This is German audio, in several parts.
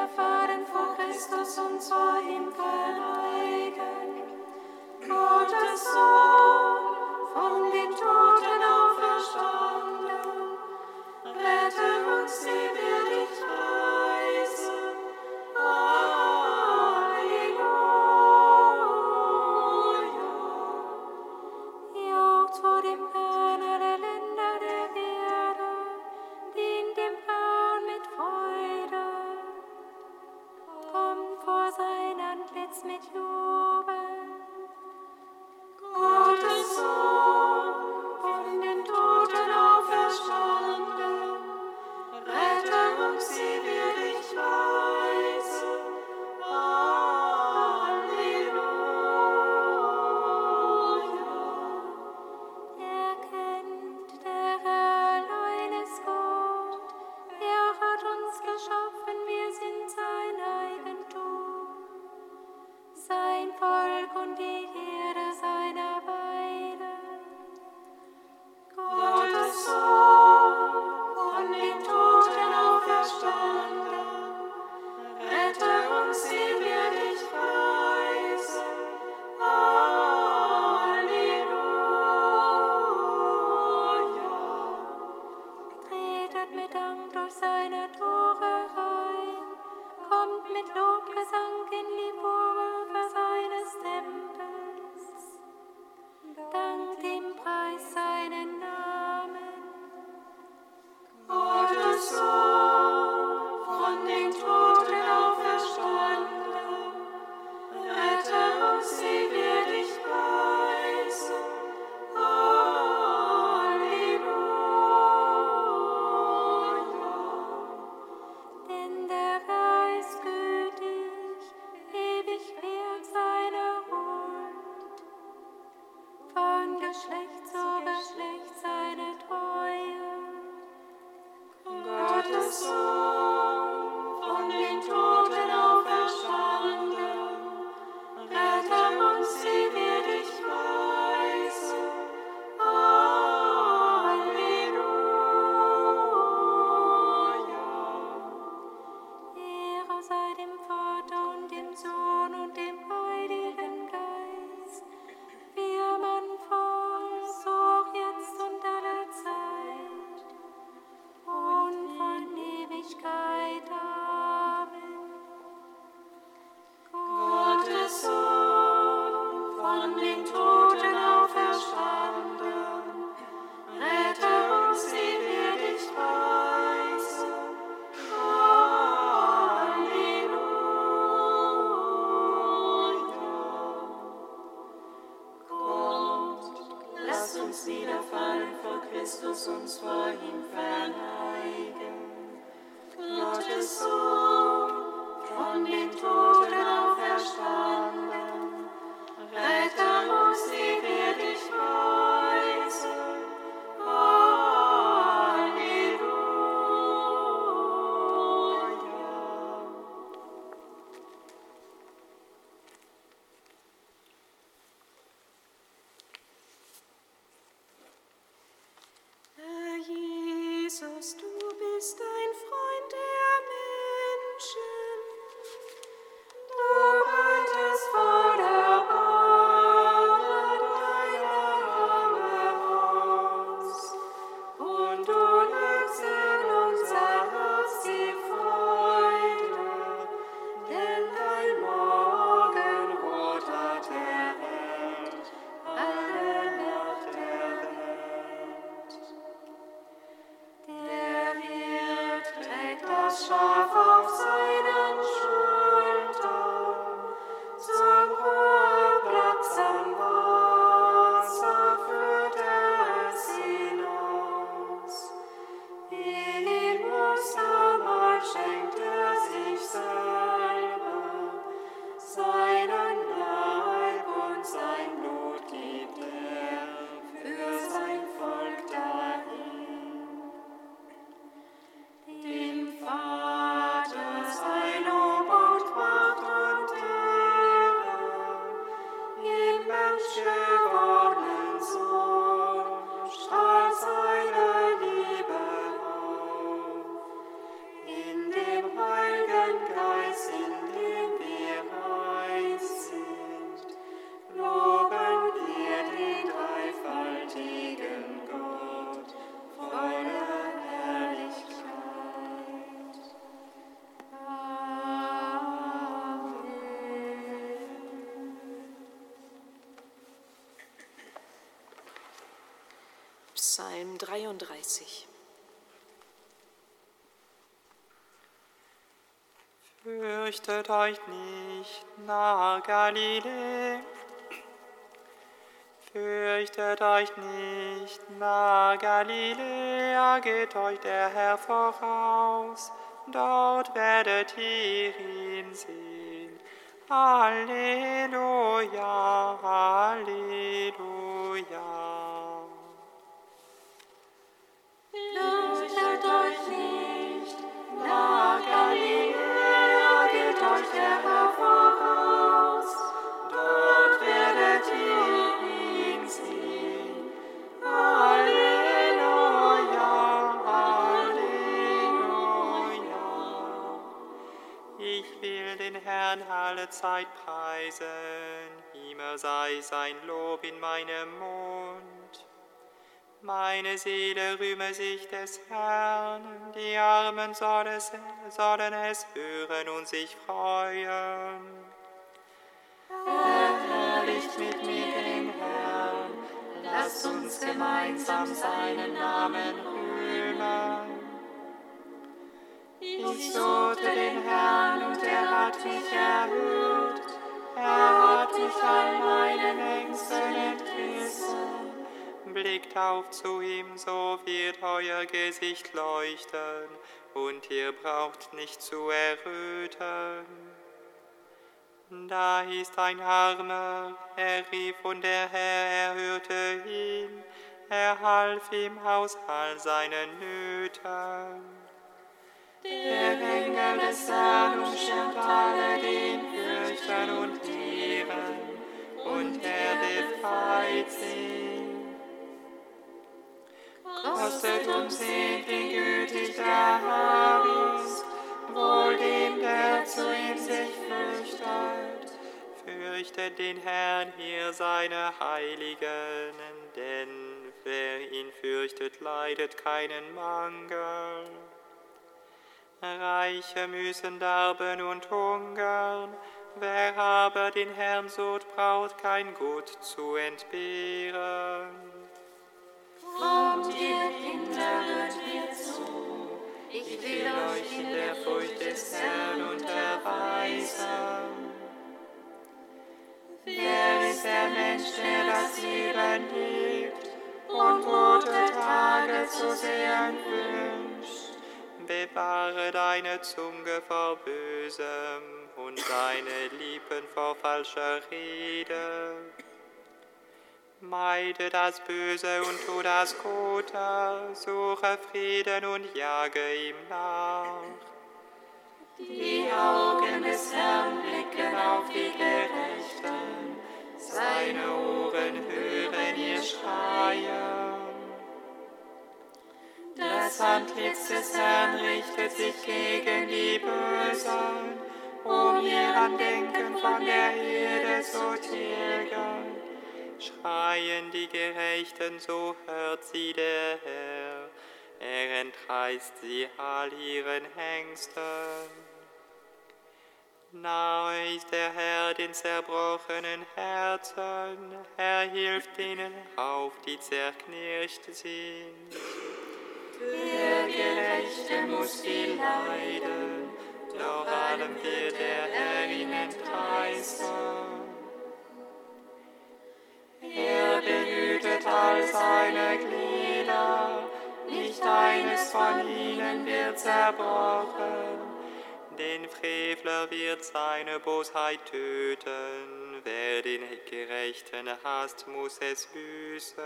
uns niederfahren vor Christus uns vor ihm verneigen. Gottes Sohn, Psalm 33. Fürchtet euch nicht nach Galiläa. Fürchtet euch nicht nach Galiläa, geht euch der Herr voraus, dort werdet ihr ihn sehen. Halleluja, Halleluja. Zeit preisen, immer sei sein Lob in meinem Mund. Meine Seele rühme sich des Herrn, die Armen sollen es, sollen es hören und sich freuen. Verherrlicht mit mir den Herrn, lasst uns gemeinsam seinen Namen rühmen. Ich suchte den Herrn und er hat mich erhört. Er hat mich all meinen Ängsten entrissen. Blickt auf zu ihm, so wird euer Gesicht leuchten und ihr braucht nicht zu erröten. Da ist ein Armer, er rief und der Herr erhörte ihn, er half ihm aus all seinen Nöten. Der Engel des Herrn umschirmt alle, den fürchten und ehren, und er befreit sie. Kostet und seht, wie gütig der Herr wohl dem, der zu ihm sich fürchtet. Fürchtet den Herrn hier, seine Heiligen, denn wer ihn fürchtet, leidet keinen Mangel. Reiche müssen darben und hungern, wer aber den Herrn sucht, braucht kein Gut zu entbehren. Hört mir zu, ich will euch in der Furcht des Herrn unterweisen. Wer ist der Mensch, der das Leben liebt und gute Tage zu sehen wünscht? bewahre deine Zunge vor Bösem und deine Lippen vor falscher Rede. Meide das Böse und tu das Gute, suche Frieden und jage ihm nach. Die Augen des Herrn blicken auf die Gerechten, seine Ohren hören ihr Schreien. Das Antlitz des Herrn richtet sich gegen die Bösen, um ihr Andenken von der Erde zu tilgen. Schreien die Gerechten, so hört sie der Herr. Er entreißt sie all ihren Hengsten. Nahe ist der Herr den zerbrochenen Herzen, er hilft denen auf, die zerknirscht sind. Der Gerechte muss viel leiden, doch allem wird der Herr ihn entreißen. Er behütet all seine Glieder, nicht eines von ihnen wird zerbrochen. Den Frevler wird seine Bosheit töten, wer den Gerechten hasst, muss es büßen.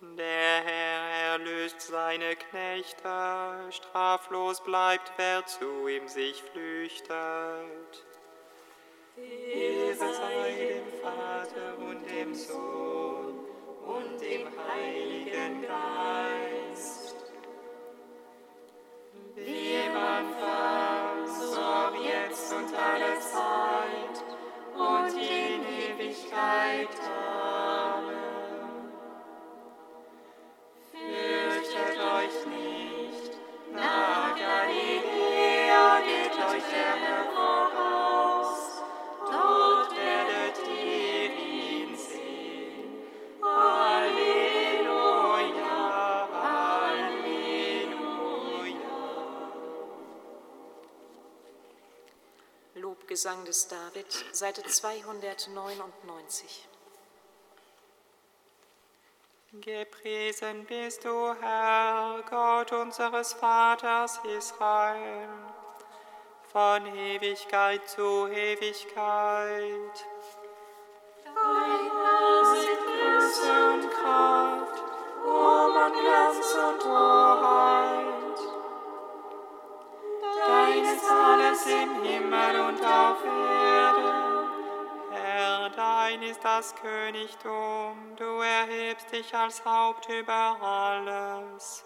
Der Herr erlöst seine Knechte, straflos bleibt, wer zu ihm sich flüchtet. Ehre dem Vater und dem Sohn und dem Heiligen Geist wie Anfang, so jetzt und alle Zeit und in Ewigkeit. Amen. Lobgesang des David, Seite 299. Gepriesen bist du, Herr, Gott unseres Vaters Israel, von Ewigkeit zu Ewigkeit. Dein Herr sind Größe und Kraft, Ruhm und Glanz und Hoheit. Dein ist alles im Himmel und auf Erden. Herr, dein ist das Königtum, du erhebst dich als Haupt über alles.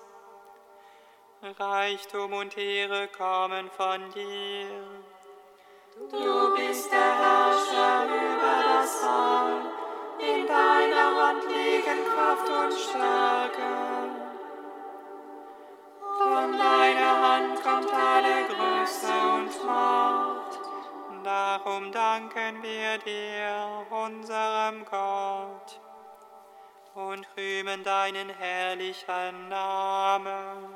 Reichtum und Ehre kommen von dir. Du bist der Herrscher über das All, in deiner Hand liegen Kraft und Stärke. Von Größe und Macht. Darum danken wir dir, unserem Gott, und rühmen deinen herrlichen Namen.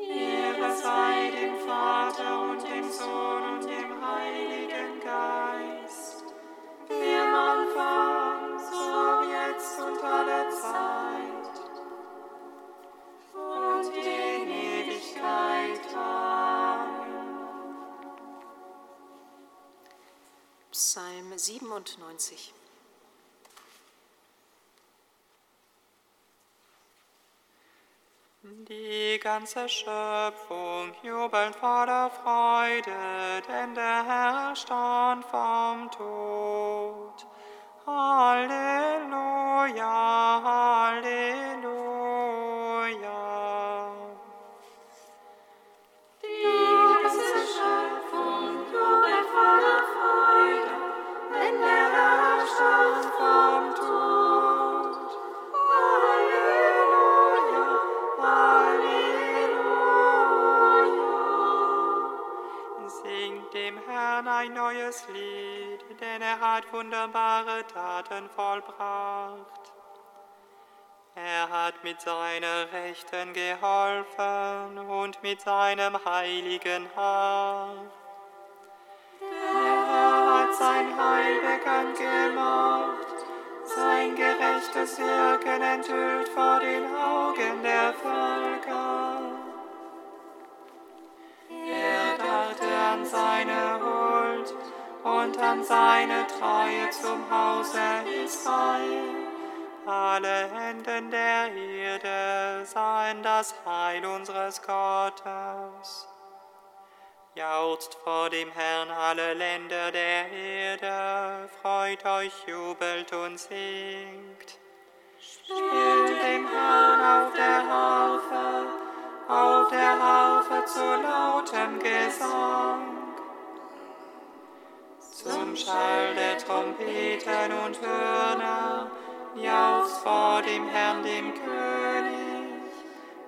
Ehre sei dem Vater und dem Sohn und dem Heiligen Geist, wie am Anfang, so jetzt und alle Zeit und. Amen. Psalm 97. Die ganze Schöpfung jubelt voller Freude, denn der Herr stand vom Tod. Halleluja, Halleluja. Mit seiner Rechten geholfen und mit seinem heiligen Haar. Der Herr hat sein Heil bekannt gemacht, sein gerechtes Wirken enthüllt vor den Augen der Völker. Er dachte an seine Huld und an seine Treue zum Hause Israel alle Enden der Erde seien das Heil unseres Gottes. Jauchzt vor dem Herrn alle Länder der Erde, freut euch, jubelt und singt. Spielt dem Herrn auf der Harfe, auf der Harfe zu lautem Gesang zum Schall der Trompeten und Hörner jauchzt vor dem Herrn, dem König.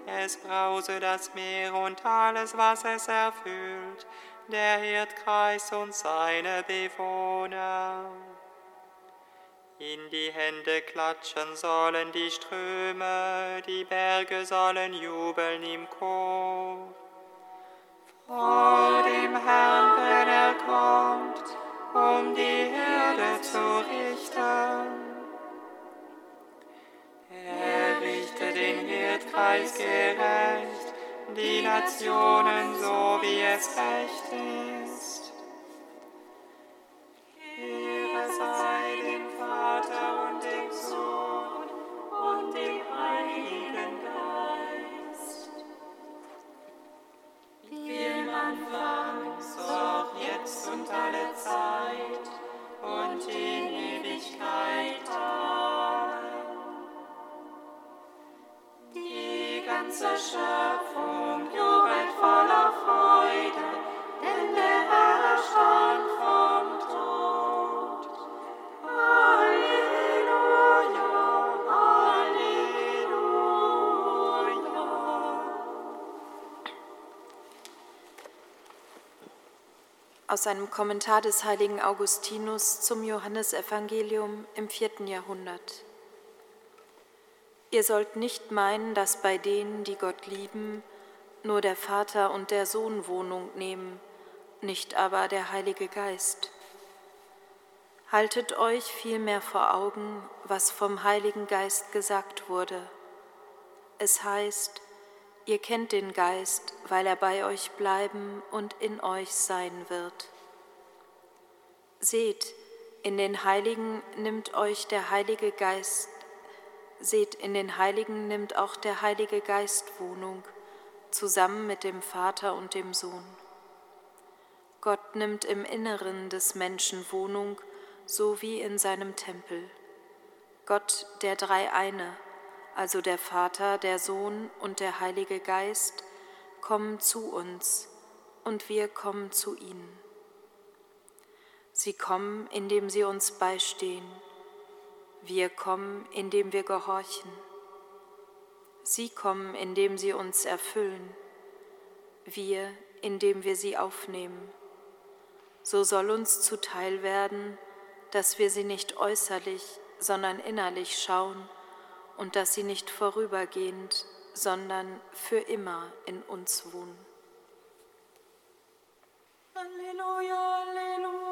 Es brause das Meer und alles, was es erfüllt, der Erdkreis und seine Bewohner. In die Hände klatschen sollen die Ströme, die Berge sollen jubeln im Chor. Vor dem Herrn, wenn er kommt, um die Erde zu richten. Den Erdkreis gerecht, die Nationen so wie es recht ist. Aus einem Kommentar des heiligen Augustinus zum Johannesevangelium im vierten Jahrhundert. Ihr sollt nicht meinen, dass bei denen, die Gott lieben, nur der Vater und der Sohn Wohnung nehmen, nicht aber der Heilige Geist. Haltet euch vielmehr vor Augen, was vom Heiligen Geist gesagt wurde. Es heißt, ihr kennt den Geist, weil er bei euch bleiben und in euch sein wird. Seht, in den Heiligen nimmt euch der Heilige Geist Seht, in den Heiligen nimmt auch der Heilige Geist Wohnung, zusammen mit dem Vater und dem Sohn. Gott nimmt im Inneren des Menschen Wohnung, so wie in seinem Tempel. Gott, der Dreieine, also der Vater, der Sohn und der Heilige Geist, kommen zu uns und wir kommen zu ihnen. Sie kommen, indem sie uns beistehen wir kommen, indem wir gehorchen. Sie kommen, indem sie uns erfüllen. Wir, indem wir sie aufnehmen. So soll uns zuteil werden, dass wir sie nicht äußerlich, sondern innerlich schauen und dass sie nicht vorübergehend, sondern für immer in uns wohnen. Halleluja, Halleluja,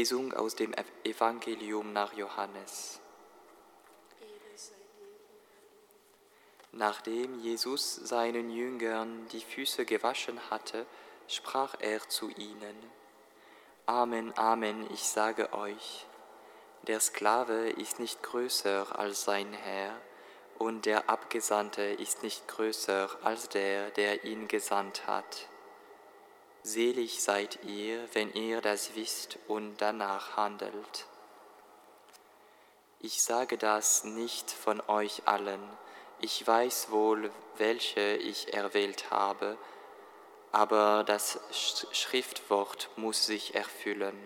Lesung aus dem Evangelium nach Johannes. Nachdem Jesus seinen Jüngern die Füße gewaschen hatte, sprach er zu ihnen, Amen, Amen, ich sage euch, der Sklave ist nicht größer als sein Herr, und der Abgesandte ist nicht größer als der, der ihn gesandt hat. Selig seid ihr, wenn ihr das wisst und danach handelt. Ich sage das nicht von euch allen, ich weiß wohl, welche ich erwählt habe, aber das Sch- Schriftwort muss sich erfüllen.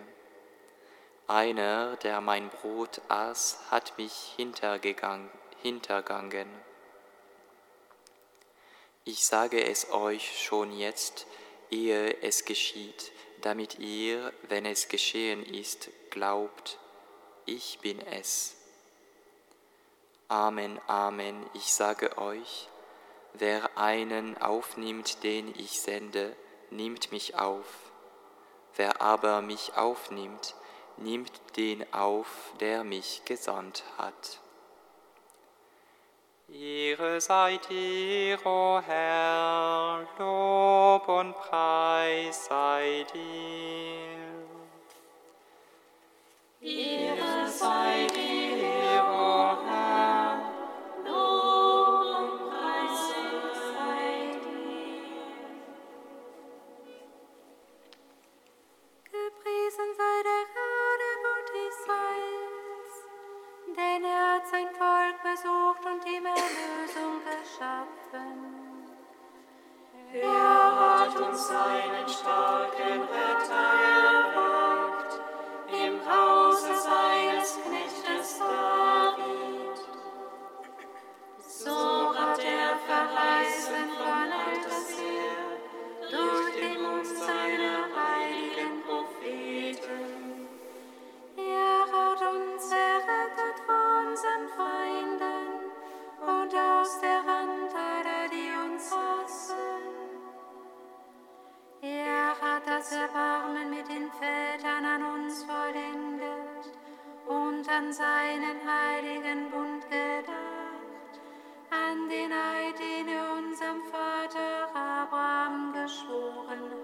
Einer, der mein Brot aß, hat mich hintergangen. Ich sage es euch schon jetzt, ehe es geschieht, damit ihr, wenn es geschehen ist, glaubt, ich bin es. Amen, Amen, ich sage euch, wer einen aufnimmt, den ich sende, nimmt mich auf. Wer aber mich aufnimmt, nimmt den auf, der mich gesandt hat. Ihre seid ihr, o Herr, Lob und Preis sei dir. Ihre seid geschworen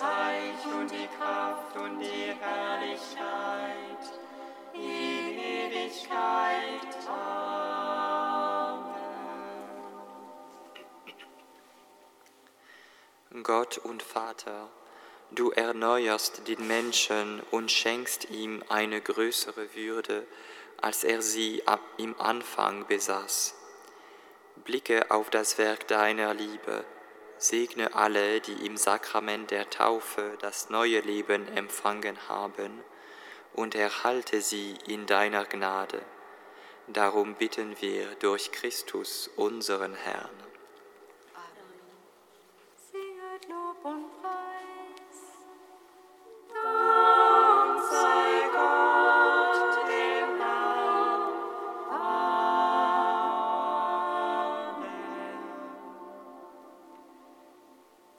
Reich und die Kraft und die Herrlichkeit in Ewigkeit. Amen. Gott und Vater, du erneuerst den Menschen und schenkst ihm eine größere Würde, als er sie im Anfang besaß. Blicke auf das Werk deiner Liebe, segne alle, die im Sakrament der Taufe das neue Leben empfangen haben, und erhalte sie in deiner Gnade. Darum bitten wir durch Christus unseren Herrn.